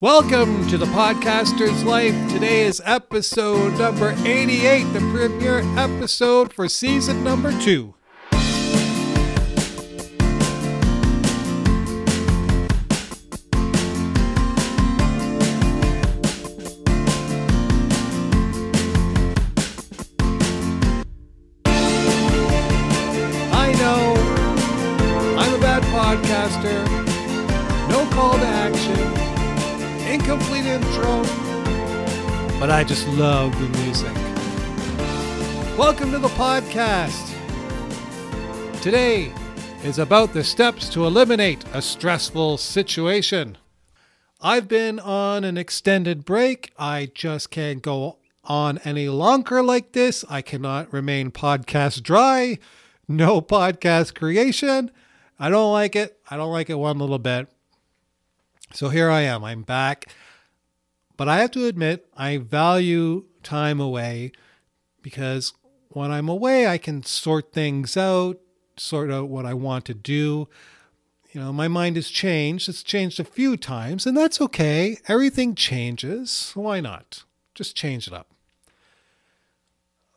Welcome to the podcaster's life. Today is episode number 88, the premiere episode for season number two. Just love the music. Welcome to the podcast. Today is about the steps to eliminate a stressful situation. I've been on an extended break. I just can't go on any longer like this. I cannot remain podcast dry. No podcast creation. I don't like it. I don't like it one little bit. So here I am. I'm back. But I have to admit, I value time away because when I'm away, I can sort things out, sort out what I want to do. You know, my mind has changed. It's changed a few times, and that's okay. Everything changes. Why not? Just change it up.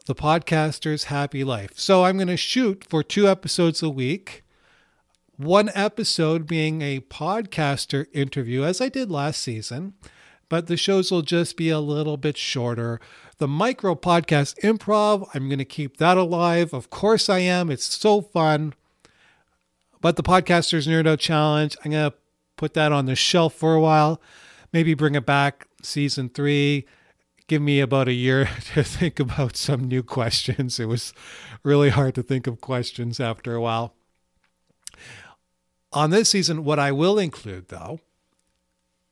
The podcaster's happy life. So I'm going to shoot for two episodes a week one episode being a podcaster interview, as I did last season, but the shows will just be a little bit shorter. The micro podcast improv, I'm going to keep that alive. Of course, I am. It's so fun. But the Podcasters Nerdo Challenge, I'm going to put that on the shelf for a while. Maybe bring it back season three. Give me about a year to think about some new questions. It was really hard to think of questions after a while. On this season, what I will include though,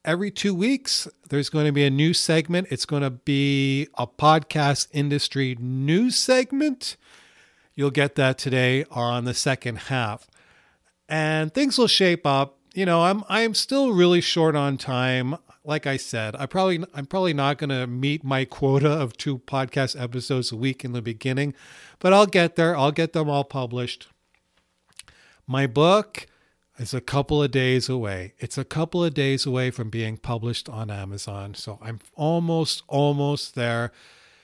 every two weeks, there's going to be a new segment. It's going to be a podcast industry news segment. You'll get that today or on the second half. And things will shape up. You know, I'm I'm still really short on time. Like I said, I probably I'm probably not going to meet my quota of two podcast episodes a week in the beginning, but I'll get there. I'll get them all published. My book is a couple of days away. It's a couple of days away from being published on Amazon. So I'm almost, almost there.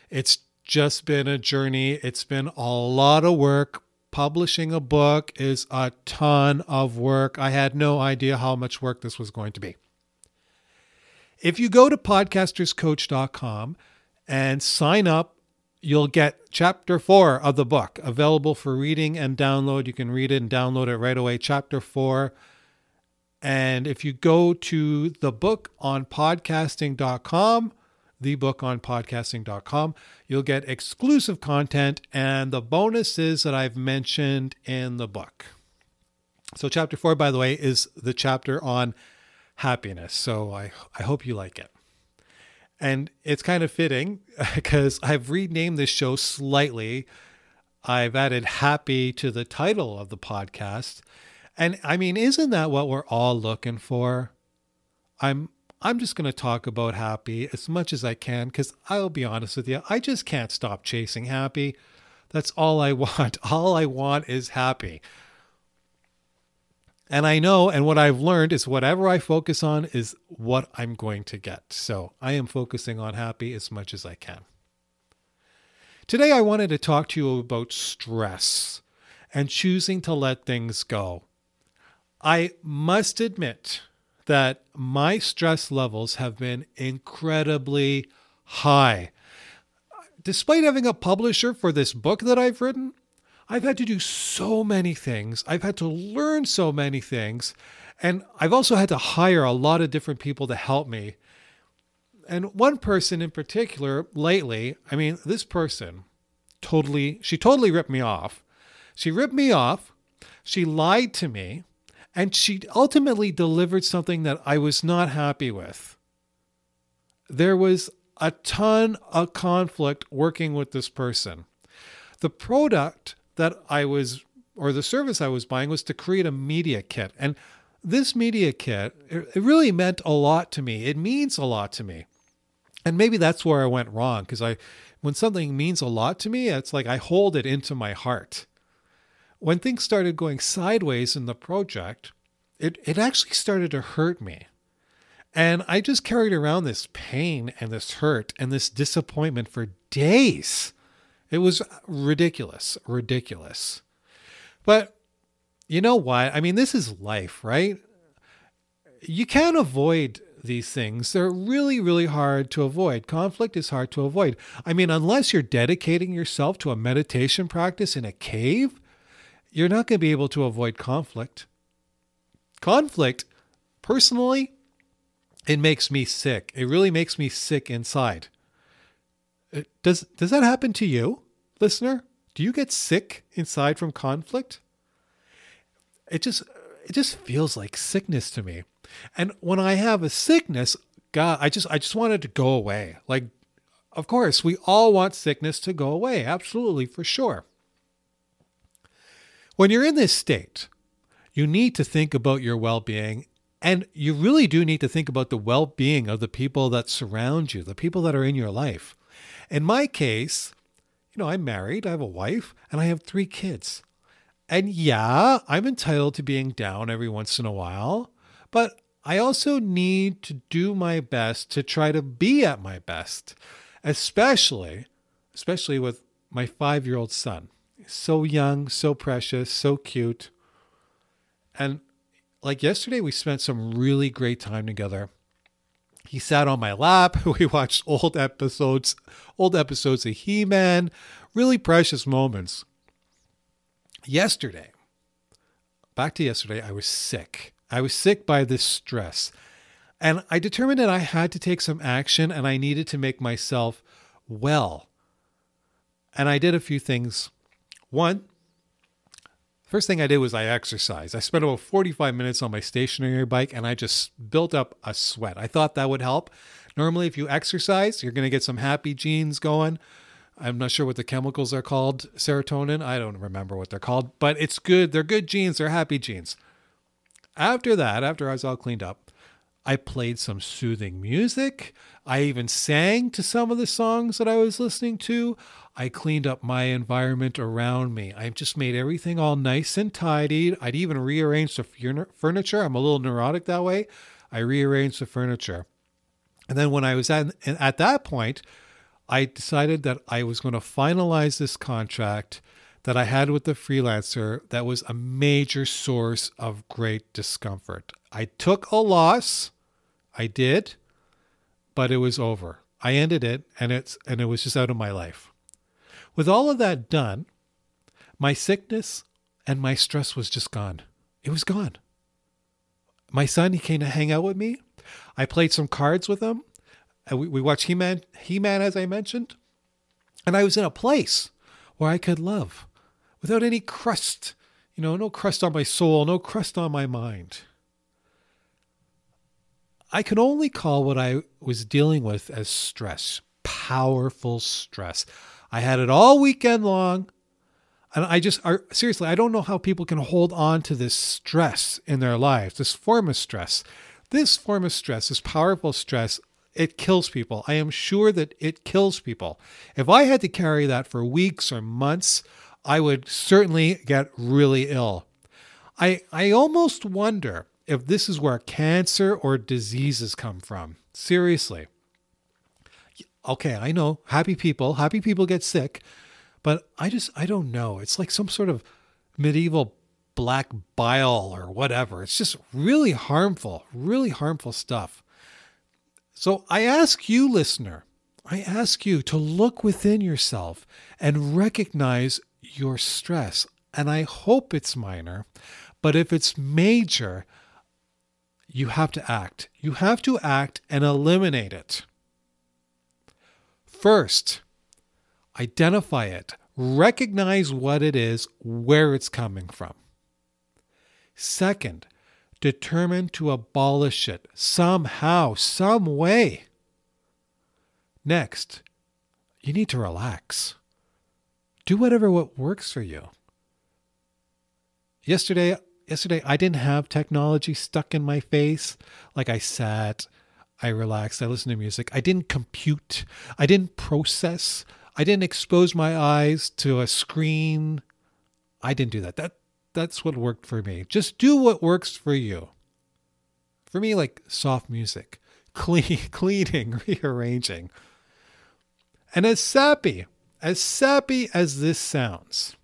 It's just been a journey. It's been a lot of work. Publishing a book is a ton of work. I had no idea how much work this was going to be. If you go to podcasterscoach.com and sign up, you'll get chapter four of the book available for reading and download. You can read it and download it right away. Chapter four. And if you go to the book on podcasting.com, the book on podcasting.com, you'll get exclusive content and the bonuses that I've mentioned in the book. So, chapter four, by the way, is the chapter on happiness. So, I, I hope you like it. And it's kind of fitting because I've renamed this show slightly. I've added happy to the title of the podcast. And I mean, isn't that what we're all looking for? I'm I'm just going to talk about happy as much as I can cuz I'll be honest with you, I just can't stop chasing happy. That's all I want. All I want is happy. And I know, and what I've learned is whatever I focus on is what I'm going to get. So I am focusing on happy as much as I can. Today, I wanted to talk to you about stress and choosing to let things go. I must admit that my stress levels have been incredibly high. Despite having a publisher for this book that I've written, I've had to do so many things. I've had to learn so many things. And I've also had to hire a lot of different people to help me. And one person in particular lately, I mean, this person totally, she totally ripped me off. She ripped me off. She lied to me. And she ultimately delivered something that I was not happy with. There was a ton of conflict working with this person. The product that I was, or the service I was buying was to create a media kit. And this media kit, it really meant a lot to me. It means a lot to me. And maybe that's where I went wrong because I, when something means a lot to me, it's like I hold it into my heart. When things started going sideways in the project, it, it actually started to hurt me. And I just carried around this pain and this hurt and this disappointment for days. It was ridiculous, ridiculous. But you know what? I mean, this is life, right? You can't avoid these things. They're really, really hard to avoid. Conflict is hard to avoid. I mean, unless you're dedicating yourself to a meditation practice in a cave, you're not going to be able to avoid conflict. Conflict, personally, it makes me sick. It really makes me sick inside. Uh, does does that happen to you, listener? Do you get sick inside from conflict? It just it just feels like sickness to me. And when I have a sickness, God, I just I just want it to go away. Like of course, we all want sickness to go away. Absolutely, for sure. When you're in this state, you need to think about your well-being and you really do need to think about the well-being of the people that surround you, the people that are in your life. In my case, you know, I'm married, I have a wife, and I have 3 kids. And yeah, I'm entitled to being down every once in a while, but I also need to do my best to try to be at my best, especially especially with my 5-year-old son. So young, so precious, so cute. And like yesterday we spent some really great time together. He sat on my lap. We watched old episodes, old episodes of He-Man, really precious moments yesterday, back to yesterday, I was sick. I was sick by this stress. And I determined that I had to take some action and I needed to make myself well. And I did a few things. One, first thing I did was I exercised. I spent about 45 minutes on my stationary bike and I just built up a sweat. I thought that would help. Normally, if you exercise, you're going to get some happy genes going. I'm not sure what the chemicals are called, serotonin. I don't remember what they're called, but it's good. They're good genes. They're happy genes. After that, after I was all cleaned up, I played some soothing music. I even sang to some of the songs that I was listening to. I cleaned up my environment around me. I just made everything all nice and tidy. I'd even rearranged the furniture. I'm a little neurotic that way. I rearranged the furniture. And then when I was at, at that point, I decided that I was going to finalize this contract that I had with the freelancer that was a major source of great discomfort. I took a loss, I did, but it was over. I ended it and it's and it was just out of my life. With all of that done, my sickness and my stress was just gone. It was gone. My son, he came to hang out with me. I played some cards with him. And we, we watched He Man, He Man, as I mentioned. And I was in a place where I could love without any crust, you know, no crust on my soul, no crust on my mind. I can only call what I was dealing with as stress, powerful stress. I had it all weekend long. And I just are seriously, I don't know how people can hold on to this stress in their lives, this form of stress. This form of stress, this powerful stress, it kills people. I am sure that it kills people. If I had to carry that for weeks or months, I would certainly get really ill. I, I almost wonder if this is where cancer or diseases come from. Seriously. Okay, I know happy people, happy people get sick, but I just, I don't know. It's like some sort of medieval black bile or whatever. It's just really harmful, really harmful stuff. So I ask you, listener, I ask you to look within yourself and recognize your stress. And I hope it's minor, but if it's major, you have to act. You have to act and eliminate it. First, identify it, recognize what it is, where it's coming from. Second, determine to abolish it somehow, some way. Next, you need to relax. Do whatever what works for you. Yesterday, yesterday I didn't have technology stuck in my face. Like I sat, I relaxed, I listened to music. I didn't compute. I didn't process. I didn't expose my eyes to a screen. I didn't do that. That that's what worked for me. Just do what works for you. For me, like soft music, clean, cleaning, rearranging. And as sappy, as sappy as this sounds,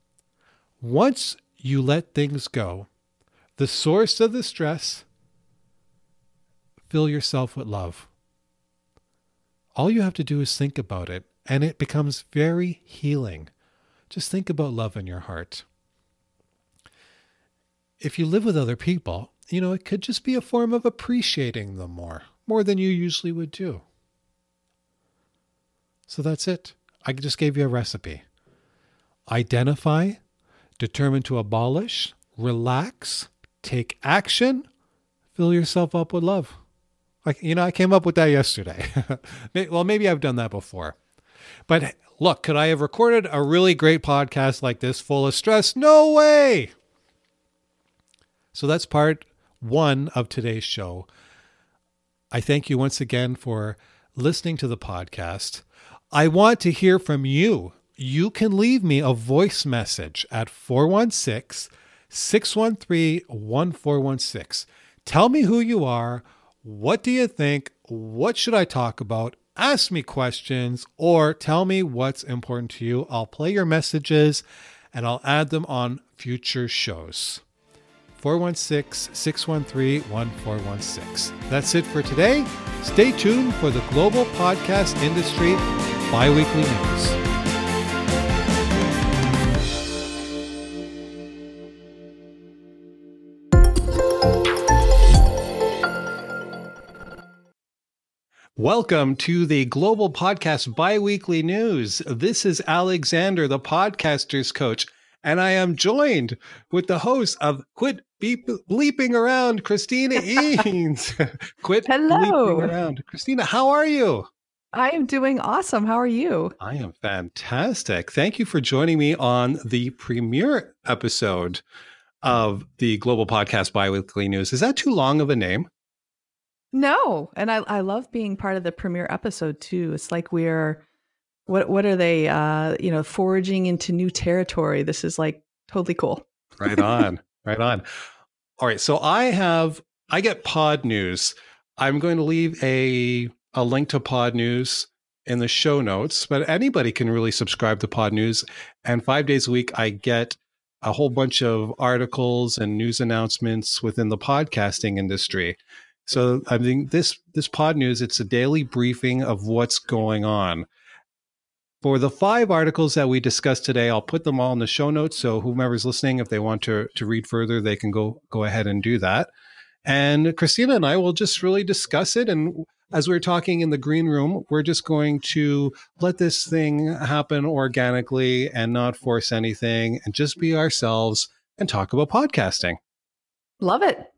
once you let things go, the source of the stress, fill yourself with love. All you have to do is think about it, and it becomes very healing. Just think about love in your heart. If you live with other people, you know, it could just be a form of appreciating them more, more than you usually would do. So that's it. I just gave you a recipe. Identify, determine to abolish, relax, take action, fill yourself up with love. Like, you know, I came up with that yesterday. well, maybe I've done that before. But look, could I have recorded a really great podcast like this full of stress? No way. So that's part one of today's show. I thank you once again for listening to the podcast. I want to hear from you. You can leave me a voice message at 416 613 1416. Tell me who you are. What do you think? What should I talk about? Ask me questions or tell me what's important to you. I'll play your messages and I'll add them on future shows. 416 613 1416. That's it for today. Stay tuned for the Global Podcast Industry Biweekly News. Welcome to the Global Podcast Biweekly News. This is Alexander, the podcaster's coach, and I am joined with the host of Quit Beep, Bleeping Around, Christina Eanes. Quit Hello. bleeping around. Christina, how are you? I am doing awesome. How are you? I am fantastic. Thank you for joining me on the premiere episode of the Global Podcast Biweekly News. Is that too long of a name? No, and I I love being part of the premiere episode too. It's like we're what what are they uh you know foraging into new territory. This is like totally cool. Right on. right on. All right, so I have I get Podnews. I'm going to leave a a link to Podnews in the show notes, but anybody can really subscribe to Podnews. And five days a week, I get a whole bunch of articles and news announcements within the podcasting industry. So I think this this Podnews, it's a daily briefing of what's going on. For the five articles that we discussed today, I'll put them all in the show notes. So whomever's listening, if they want to to read further, they can go go ahead and do that. And Christina and I will just really discuss it. And as we are talking in the green room, we're just going to let this thing happen organically and not force anything and just be ourselves and talk about podcasting. Love it.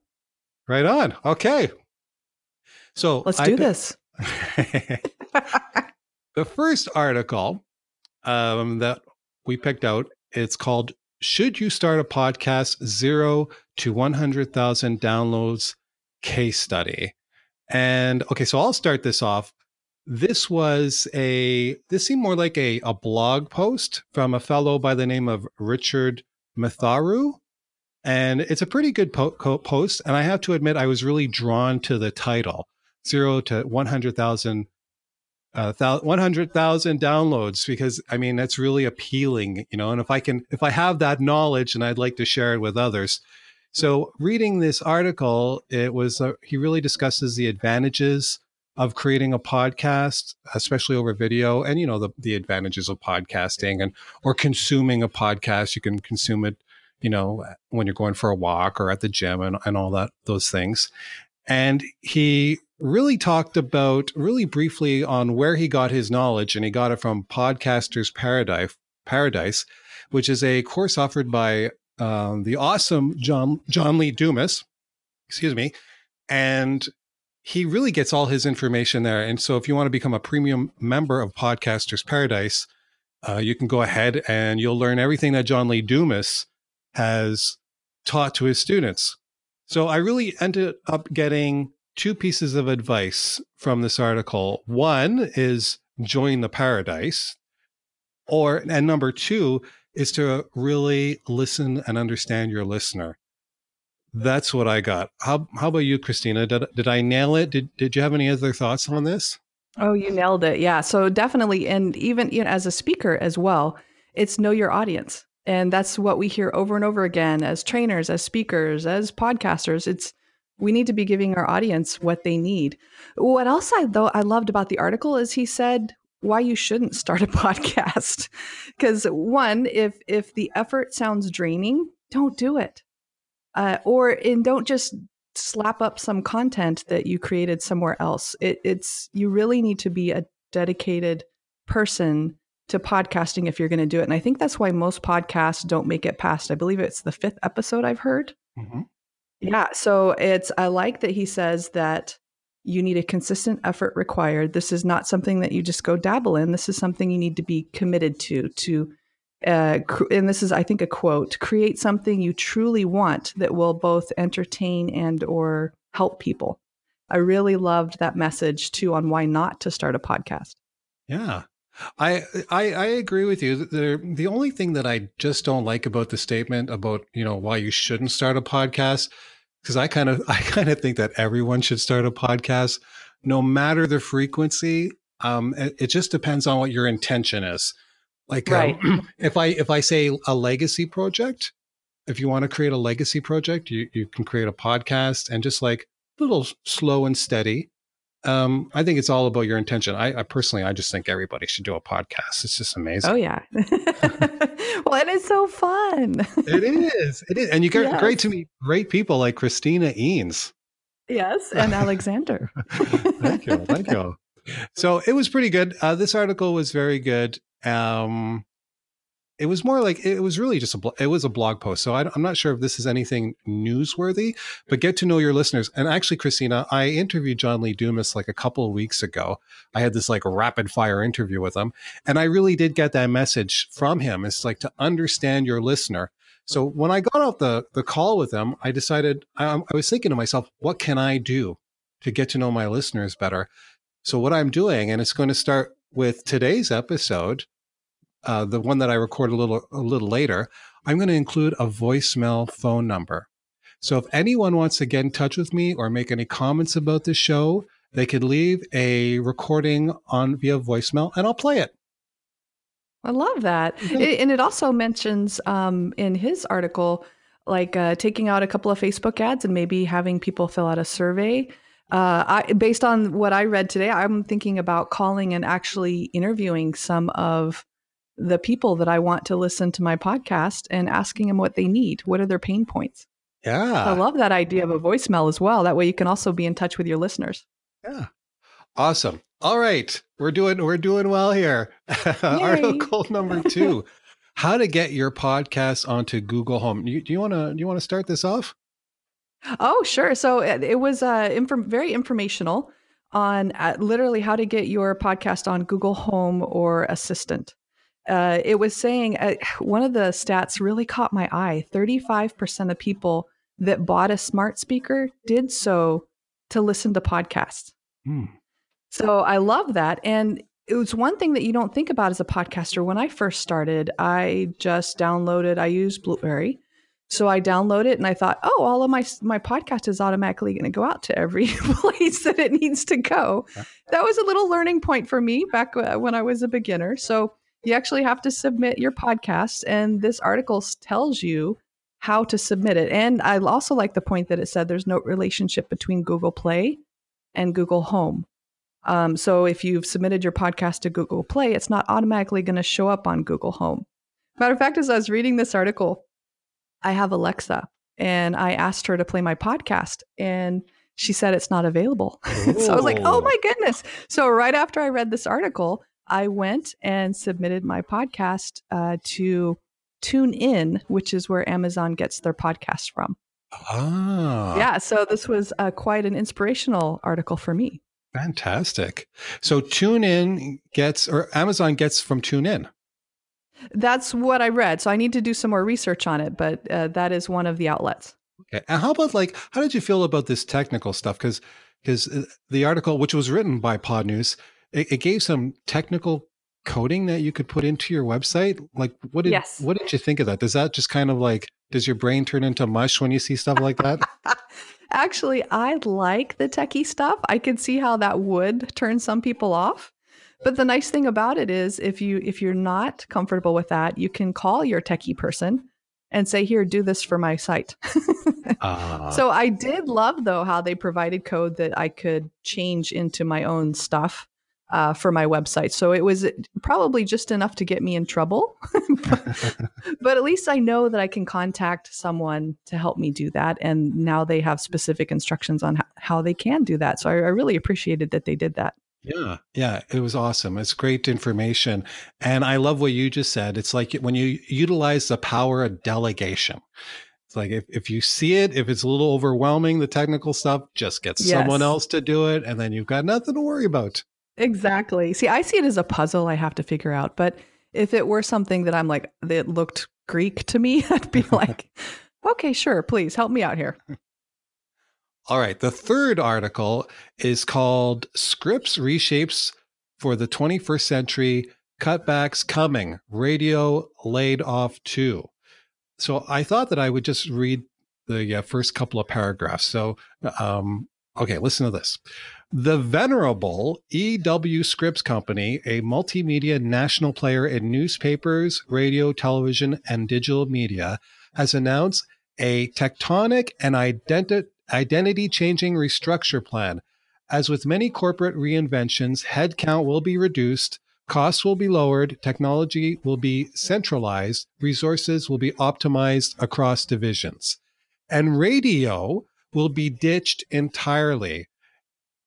Right on. Okay. So let's do I, this. the first article um, that we picked out, it's called Should You Start a Podcast Zero to 100,000 Downloads Case Study. And okay, so I'll start this off. This was a, this seemed more like a, a blog post from a fellow by the name of Richard Matharu. And it's a pretty good po- post. And I have to admit, I was really drawn to the title zero to 100,000 uh, 100,000 downloads because I mean, that's really appealing, you know, and if I can, if I have that knowledge and I'd like to share it with others. So reading this article, it was, uh, he really discusses the advantages of creating a podcast, especially over video and, you know, the, the advantages of podcasting and, or consuming a podcast. You can consume it, you know, when you're going for a walk or at the gym and, and all that, those things. And he really talked about really briefly on where he got his knowledge, and he got it from Podcasters Paradise, Paradise, which is a course offered by um, the awesome John John Lee Dumas. Excuse me, and he really gets all his information there. And so, if you want to become a premium member of Podcasters Paradise, uh, you can go ahead and you'll learn everything that John Lee Dumas has taught to his students. So I really ended up getting two pieces of advice from this article. One is join the paradise, or and number two is to really listen and understand your listener. That's what I got. How how about you, Christina? Did did I nail it? Did did you have any other thoughts on this? Oh, you nailed it. Yeah. So definitely, and even you know, as a speaker as well, it's know your audience, and that's what we hear over and over again as trainers, as speakers, as podcasters. It's we need to be giving our audience what they need. What else I though I loved about the article is he said why you shouldn't start a podcast. Because one, if if the effort sounds draining, don't do it. Uh, or and don't just slap up some content that you created somewhere else. It, it's you really need to be a dedicated person to podcasting if you're going to do it. And I think that's why most podcasts don't make it past. I believe it's the fifth episode I've heard. Mm-hmm. Yeah. So it's, I like that he says that you need a consistent effort required. This is not something that you just go dabble in. This is something you need to be committed to, to, uh, and this is, I think, a quote, create something you truly want that will both entertain and or help people. I really loved that message too on why not to start a podcast. Yeah. I, I I agree with you. The the only thing that I just don't like about the statement about you know why you shouldn't start a podcast because I kind of I kind of think that everyone should start a podcast, no matter the frequency. Um, it, it just depends on what your intention is. Like, um, right. um, if I if I say a legacy project, if you want to create a legacy project, you you can create a podcast and just like a little slow and steady. Um, I think it's all about your intention. I, I, personally, I just think everybody should do a podcast. It's just amazing. Oh yeah. well, it is so fun. it is. It is, and you get yes. great to meet great people like Christina Eanes. Yes, and Alexander. thank you. Thank you. So it was pretty good. Uh, this article was very good. Um, it was more like it was really just a it was a blog post so I, am not sure if this is anything newsworthy but get to know your listeners. And actually christina i interviewed john lee dumas like a couple of weeks ago. I had this like rapid fire interview with him and i really did get that message from him. It's like to understand your listener. So when i got off the the call with him i decided I, I was thinking to myself what can i do to get to know my listeners better? So what i'm doing and it's going to start with today's episode uh, the one that I record a little a little later, I'm going to include a voicemail phone number. So if anyone wants to get in touch with me or make any comments about the show, they could leave a recording on via voicemail, and I'll play it. I love that, mm-hmm. it, and it also mentions um, in his article like uh, taking out a couple of Facebook ads and maybe having people fill out a survey. Uh, I, based on what I read today, I'm thinking about calling and actually interviewing some of the people that I want to listen to my podcast and asking them what they need. What are their pain points? Yeah. I love that idea of a voicemail as well. That way you can also be in touch with your listeners. Yeah. Awesome. All right. We're doing we're doing well here. Article number 2. How to get your podcast onto Google Home. Do you, you want to do you want to start this off? Oh, sure. So it, it was uh, inf- very informational on uh, literally how to get your podcast on Google Home or Assistant uh, it was saying uh, one of the stats really caught my eye 35% of people that bought a smart speaker did so to listen to podcasts. Mm. So I love that. And it was one thing that you don't think about as a podcaster. When I first started, I just downloaded, I used Blubrry. So I downloaded it and I thought, oh, all of my my podcast is automatically going to go out to every place that it needs to go. That was a little learning point for me back uh, when I was a beginner. So you actually have to submit your podcast, and this article tells you how to submit it. And I also like the point that it said there's no relationship between Google Play and Google Home. Um, so if you've submitted your podcast to Google Play, it's not automatically going to show up on Google Home. Matter of fact, as I was reading this article, I have Alexa and I asked her to play my podcast and she said it's not available. so I was like, oh my goodness. So right after I read this article, I went and submitted my podcast uh, to TuneIn, which is where Amazon gets their podcast from. Ah. Yeah. So this was uh, quite an inspirational article for me. Fantastic. So TuneIn gets, or Amazon gets from TuneIn. That's what I read. So I need to do some more research on it, but uh, that is one of the outlets. Okay. And how about like, how did you feel about this technical stuff? Because because uh, the article, which was written by Podnews, it, it gave some technical coding that you could put into your website? Like, what did Yes. what did you think of that? Does that just kind of like does your brain turn into mush when you see stuff like that? Actually, I like the techie stuff. I could see how that would turn some people off. But the nice thing about it is if you if you're not comfortable with that, you can call your techie person and say, "Here, do this for my site." Ah, so I did love though how they provided code that I could change into my own stuff uh, for my website. So it was probably just enough to get me in trouble, but, but at least I know that I can contact someone to help me do that. And now they have specific instructions on how, how they can do that. So I, I really appreciated that they did that. Yeah, yeah, it was awesome. It's great information. And I love what you just said. It's like when you utilize the power of delegation. It's like if, if you see it, if it's a little overwhelming, the technical stuff, just get someone else to do it. And then you've got nothing to worry about. Exactly. See, I see it as a puzzle I have to figure out. But if it were something that I'm like, that looked Greek to me, I'd be like, okay, sure, please help me out here. All right. The third article is called Scripps Reshapes for the 21st Century Cutbacks Coming Radio Laid Off Too. So I thought that I would just read the uh, first couple of paragraphs. So, um, okay, listen to this. The venerable EW Scripps Company, a multimedia national player in newspapers, radio, television, and digital media, has announced a tectonic and identi- identity changing restructure plan. As with many corporate reinventions, headcount will be reduced, costs will be lowered, technology will be centralized, resources will be optimized across divisions, and radio will be ditched entirely.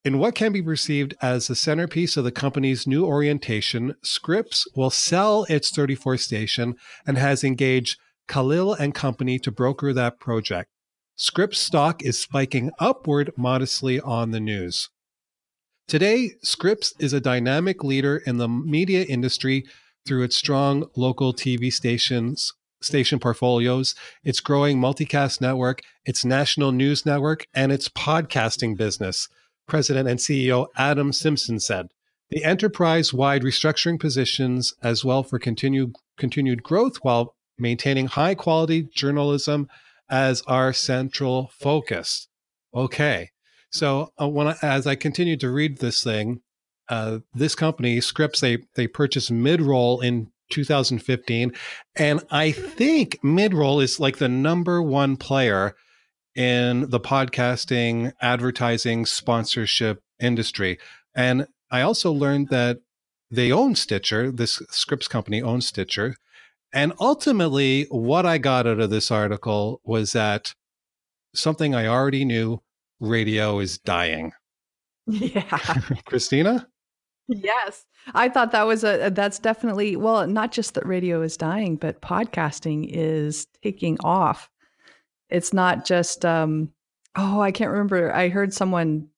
In what can be perceived as the centerpiece of the company's new orientation, Scripps will sell its 34th station and has engaged Kalil and Company to broker that project. Scripps stock is spiking upward modestly on the news. Today, Scripps is a dynamic leader in the media industry through its strong local TV stations, station portfolios, its growing multicast network, its national news network, and its podcasting business. President and CEO Adam Symson said. The enterprise wide restructuring positions as well for continued, continued growth while maintaining high quality journalism as our central focus. Okay. So uh, when I, as I continued to read this thing, uh, this company Scripps they they purchased Midroll in 2015, and I think Midroll is like the number one player in the podcasting, advertising, sponsorship industry. And I also learned that they own Stitcher. This Scripps company owns Stitcher. And ultimately, what I got out of this article was that something I already knew radio is dying. Yeah. Christina? yes. I thought that was a, that's definitely, well, not just that radio is dying, but podcasting is taking off. It's not just, um, oh, I can't remember. I heard someone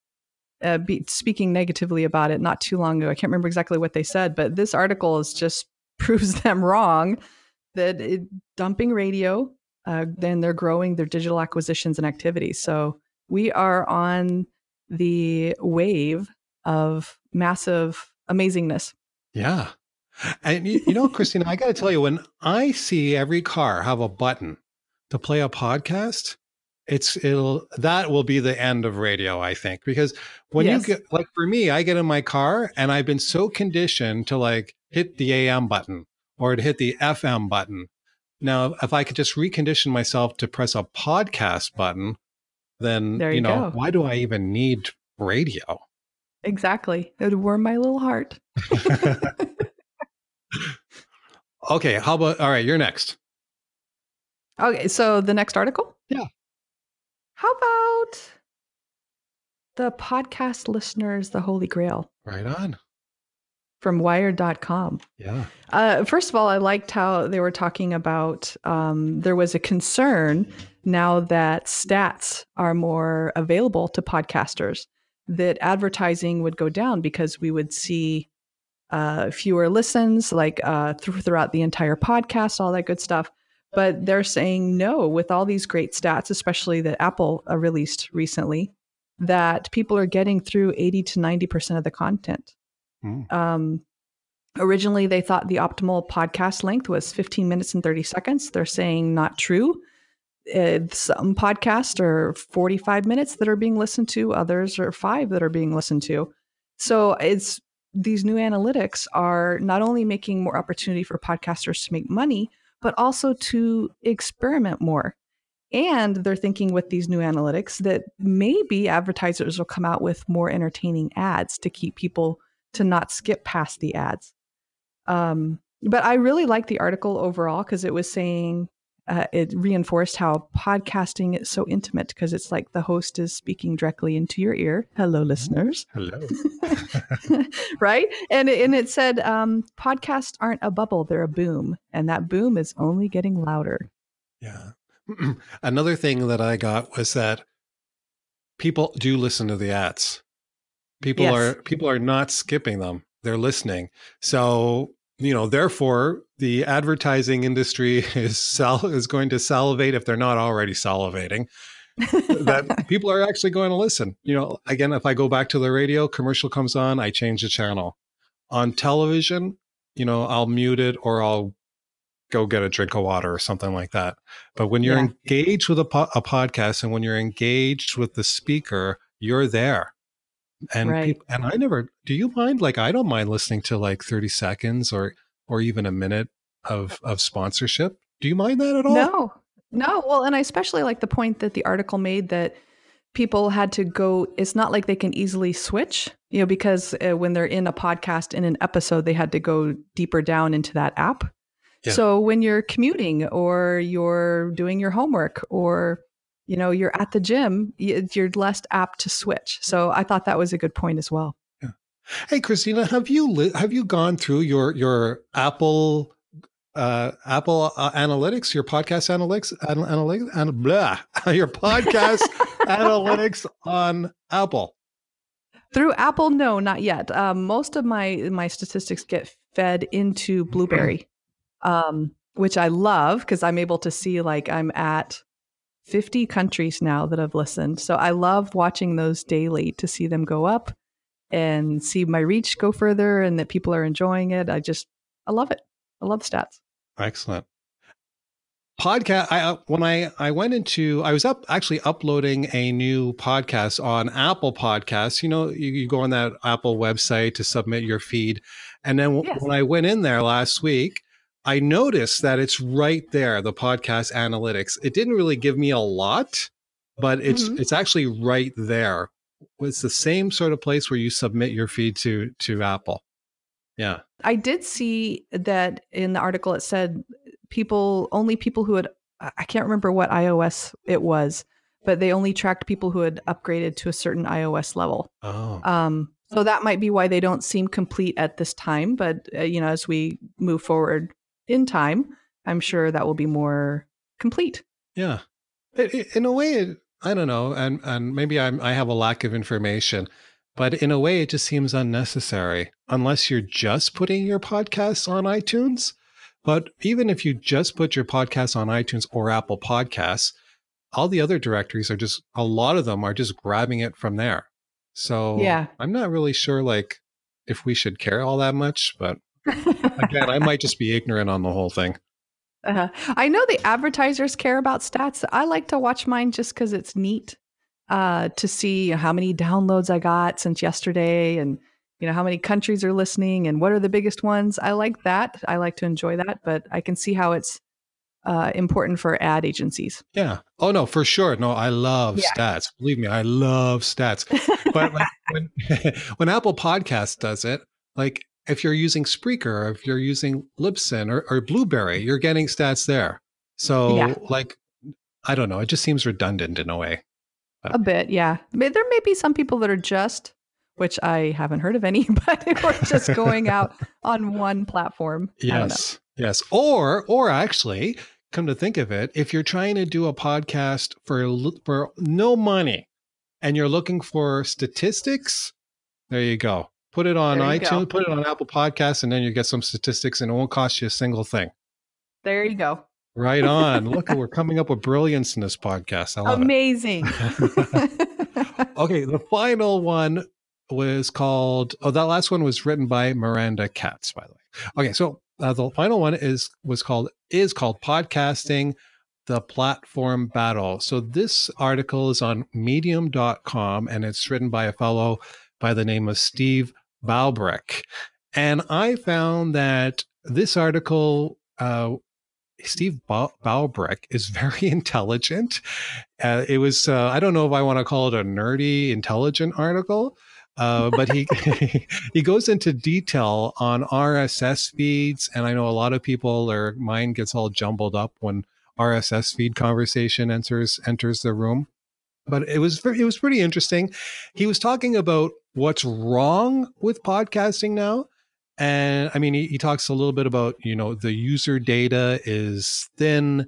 uh, be speaking negatively about it not too long ago. I can't remember exactly what they said, but this article is just proves them wrong that it, dumping radio, uh, then they're growing their digital acquisitions and activities. So we are on the wave of massive amazingness. Yeah. And you, you know, Christina, I got to tell you, when I see every car have a button to play a podcast, it's it'll that will be the end of radio, I think, because when Yes. you get like for me, I get in my car and I've been so conditioned to like hit the AM button or to hit the FM button. Now, if I could just recondition myself to press a podcast button, then There you you know go. why do I even need radio? Exactly. It would warm my little heart. okay, how about all right? You're next. Okay, so the next article? Yeah. How about the podcast listeners, the Holy Grail Right on. from wired.com? Yeah. Uh, first of all, I liked how they were talking about um, there was a concern now that stats are more available to podcasters that advertising would go down because we would see uh, fewer listens, like uh, th- throughout the entire podcast, all that good stuff. But they're saying no, with all these great stats, especially that Apple uh, released recently, that people are getting through 80 to 90% of the content. Hmm. Um, Originally, they thought the optimal podcast length was 15 minutes and 30 seconds. They're saying not true. Uh, some podcasts are 45 minutes that are being listened to, others are five that are being listened to. So it's these new analytics are not only making more opportunity for podcasters to make money, but also to experiment more. And they're thinking with these new analytics that maybe advertisers will come out with more entertaining ads to keep people to not skip past the ads. Um, but I really like the article overall because it was saying uh, it reinforced how podcasting is so intimate because it's like the host is speaking directly into your ear. Hello, listeners. Hello. right? And and it said um, podcasts aren't a bubble; they're a boom, and that boom is only getting louder. Yeah. Another thing that I got was that people do listen to the ads. People Yes. are people are not skipping them. They're listening. So, you know, therefore the advertising industry is sal- is going to salivate if they're not already salivating. that people are actually going to listen. You know, again, if I go back to the radio, commercial comes on, I change the channel. On television, you know, I'll mute it or I'll go get a drink of water or something like that. But when you're Yeah. engaged with a, po- a podcast and when you're engaged with the speaker, you're there. And Right. peop- and I never do you mind like I don't mind listening to like 30 seconds or or even a minute of of sponsorship. Do you mind that at all? No, no. Well, and I especially like the point that the article made that people had to go. It's not like they can easily switch, you know, because uh, when they're in a podcast in an episode, they had to go deeper down into that app. Yeah. So when you're commuting or you're doing your homework or you know you're at the gym, you're less apt to switch. So I thought that was a good point as well. yeah. Hey, Christina, have you li- have you gone through your your Apple uh, Apple uh, Analytics, your podcast analytics, an- analytics, and blah, your podcast analytics on Apple? Through Apple, no, not yet. Um, most of my my statistics get fed into Blubrry, um, which I love because I'm able to see like I'm at 50 countries now that have listened. So I love watching those daily to see them go up and see my reach go further and that people are enjoying it. I just I love it. I love stats. Excellent. Podcast. I uh, when I I went into I was up actually uploading a new podcast on Apple Podcasts. You know, you, you go on that Apple website to submit your feed, and then Yes. when I went in there last week, I noticed that it's right there, the podcast analytics. It didn't really give me a lot, but it's Mhm. it's actually right there. It's the same sort of place where you submit your feed to to Apple. Yeah. I did see that in the article it said people only people who had I I can't remember what iOS it was, but they only tracked people who had upgraded to a certain iOS level. Oh. Um, so that might be why they don't seem complete at this time. But uh, you know, as we move forward in time, I'm sure that will be more complete. Yeah, It- it- in a way, it, I don't know, and and maybe I'm I have a lack of information, but in a way, it just seems unnecessary unless you're just putting your podcasts on iTunes. But even if you just put your podcast on iTunes or Apple Podcasts, all the other directories are just a lot of them are just grabbing it from there. So Yeah. I'm not really sure like if we should care all that much, but again, I might just be ignorant on the whole thing. Uh, I know the advertisers care about stats. I like to watch mine just because it's neat uh, to see how many downloads I got since yesterday, and you know how many countries are listening, and what are the biggest ones. I like that. I like to enjoy that, but I can see how it's uh, important for ad agencies. Yeah. Oh no, for sure. No, I love Yeah. stats. Believe me, I love stats. But like when when Apple Podcast does it, like if you're using Spreaker if you're using Libsyn or, or Blubrry, you're getting stats there. So Yeah. like I don't know, it just seems redundant in a way. A bit, yeah. There may be some people that are just, which I haven't heard of any, but who are just going out on one platform. I don't know. Yes. Yes. Or or actually, come to think of it, if you're trying to do a podcast for for no money and you're looking for statistics, there you go. Put it on you go. iTunes, put it on Apple Podcasts, and then you get some statistics and it won't cost you a single thing. There you go. Right on. Look, we're coming up with brilliance in this podcast. I love Amazing. Okay, the final one was called. Oh, that last one was written by Miranda Katz, by the way. Okay, so uh, the final one is was called is called podcasting the platform battle. So this article is on medium.com and it's written by a fellow by the name of Steve Balbreck. And I found that this article, uh, Steve ba- is very intelligent. Uh, it was, uh, I don't know if I want to call it a nerdy, intelligent article, uh, but he he goes into detail on RSS feeds, and I know a lot of people their mind gets all jumbled up when RSS feed conversation enters enters the room. But it was it was pretty interesting. He was talking about what's wrong with podcasting now. And I mean, he, he talks a little bit about, you know, the user data is thin.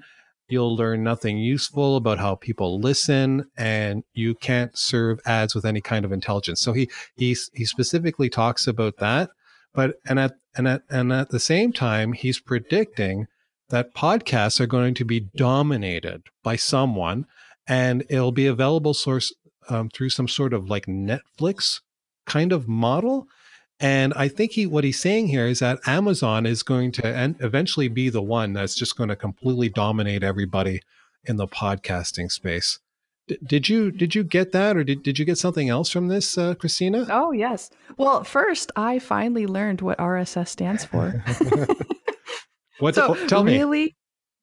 You'll learn nothing useful about how people listen, and you can't serve ads with any kind of intelligence. So he he he specifically talks about that. But and at and at and at the same time, he's predicting that podcasts are going to be dominated by someone and it'll be available source um, through some sort of like Netflix kind of model. And I think he what he's saying here is that Amazon is going to en- eventually be the one that's just going to completely dominate everybody in the podcasting space. D- did you did you get that, or did, did you get something else from this, uh, Christina? Oh yes. Well, first I finally learned what RSS stands for. What? So tell me. Really,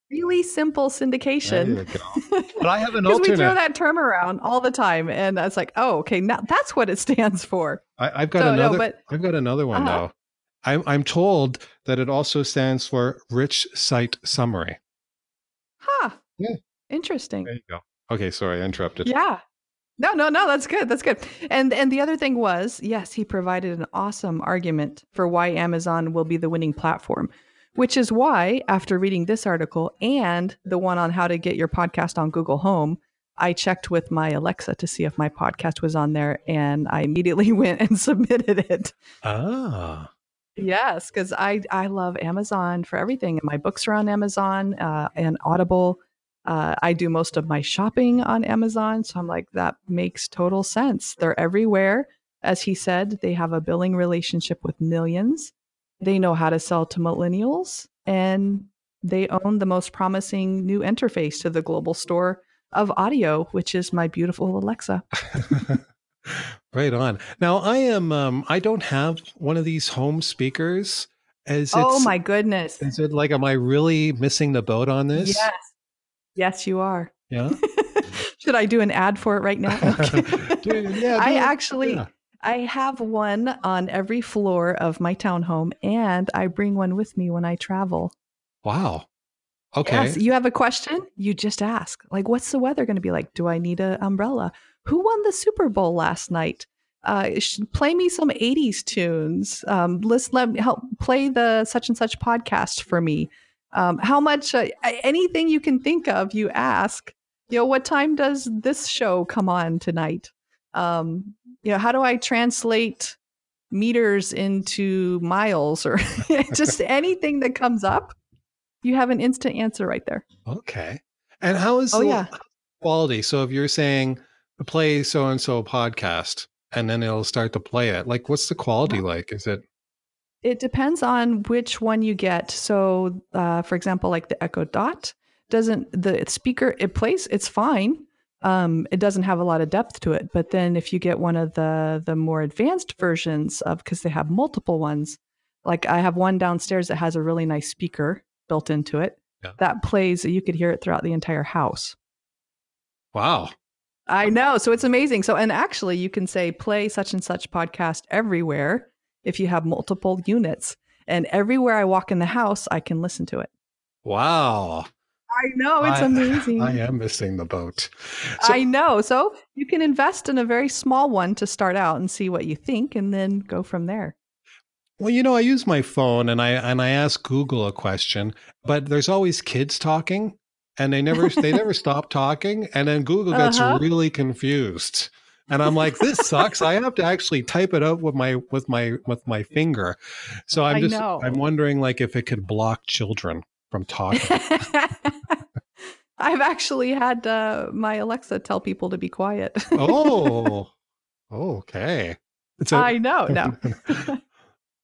really simple syndication. But I have an alternate. we throw that term around all the time, and it's like, oh, okay, now that's what it stands for. I, have got so, another. No, but, I've got another one uh, though. I'm I'm told that it also stands for rich site summary. Huh. Yeah. Interesting. There you go. Okay, sorry, I interrupted. Yeah. No, no, no, that's good. That's good. And and the other thing was, yes, he provided an awesome argument for why Amazon will be the winning platform. Which is why, after reading this article and the one on how to get your podcast on Google Home, I checked with my Alexa to see if my podcast was on there, and I immediately went and submitted it. Ah. Yes, because I I love Amazon for everything. And my books are on Amazon uh, and Audible. Uh, I do most of my shopping on Amazon, so I'm like that makes total sense. They're everywhere, as he said. They have a billing relationship with millions. They know how to sell to millennials and they own the most promising new interface to the global store of audio, which is my beautiful Alexa. right on. Now I am um I don't have one of these home speakers. As oh my goodness. Is it like am I really missing the boat on this? Yes. Yes, you are. Yeah. Should I do an ad for it right now? Okay. Dude, yeah, I actually yeah. I have one on every floor of my townhome, and I bring one with me when I travel. Wow. Okay. Yes, you have a question, you just ask. Like, what's the weather going to be like? Do I need an umbrella? Who won the Super Bowl last night? Uh, play me some 80s tunes. Um, let's let me help play the such and such podcast for me. Um, how much, uh, anything you can think of, you ask. You know, what time does this show come on tonight? Um, you know, how do I translate meters into miles or just anything that comes up? You have an instant answer right there. Okay. And how is oh, the yeah. quality? So if you're saying play so and so podcast and then it'll start to play it, like what's the quality like? Is it it depends on which one you get. So, uh, for example, like the Echo Dot doesn't the speaker it plays it's fine um, it doesn't have a lot of depth to it. But then if you get one of the the more advanced versions of because they have multiple ones, like I have one downstairs that has a really nice speaker built into it yeah. that plays. You could hear it throughout the entire house. Wow. I know. So it's amazing. So, and actually, you can say play such and such podcast everywhere if you have multiple units. And everywhere I walk in the house, I can listen to it. Wow. I know it's I, amazing. I am missing the boat. So, I know. So you can invest in a very small one to start out and see what you think, and then go from there. Well, you know, I use my phone and I and I ask Google a question, but there's always kids talking, and they never they never stop talking, and then Google gets uh-huh. really confused. And I'm like, this sucks. I have to actually type it out with my with my with my finger. So I'm just I'm wondering like if it could block children from talking. I've actually had uh, my Alexa tell people to be quiet. oh, okay. A, I know. No.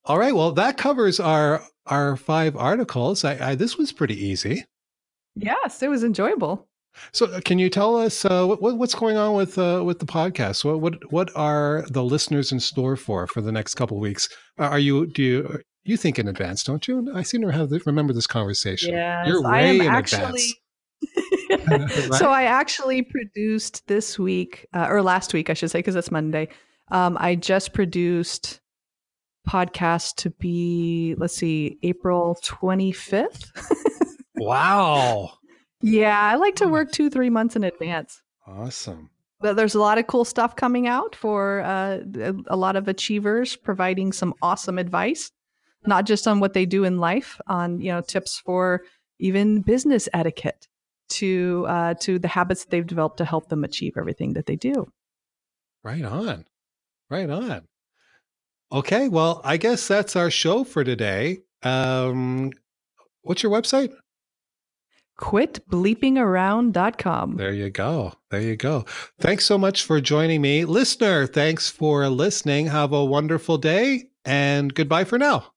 All right. Well, that covers our our five articles. I, I, this was pretty easy. Yes, it was enjoyable. So, uh, can you tell us uh, what, what's going on with uh, with the podcast? What what what are the listeners in store for for the next couple weeks? Are you do you you think in advance, don't you? I seem to have remember this conversation. Yes, You're way I am in actually. right? So I actually produced this week uh, or last week, I should say, because it's Monday. Um, I just produced podcast to be let's see, April twenty fifth. wow. Yeah, I like to work two, three months in advance. Awesome. But there's a lot of cool stuff coming out for uh, a lot of achievers, providing some awesome advice, not just on what they do in life, on you know tips for even business etiquette, to uh, to the habits that they've developed to help them achieve everything that they do. Right on, right on. Okay, well, I guess that's our show for today. Um, what's your website? quitbleepingaround.com. There you go. There you go. Thanks so much for joining me. Listener, thanks for listening. Have a wonderful day and goodbye for now.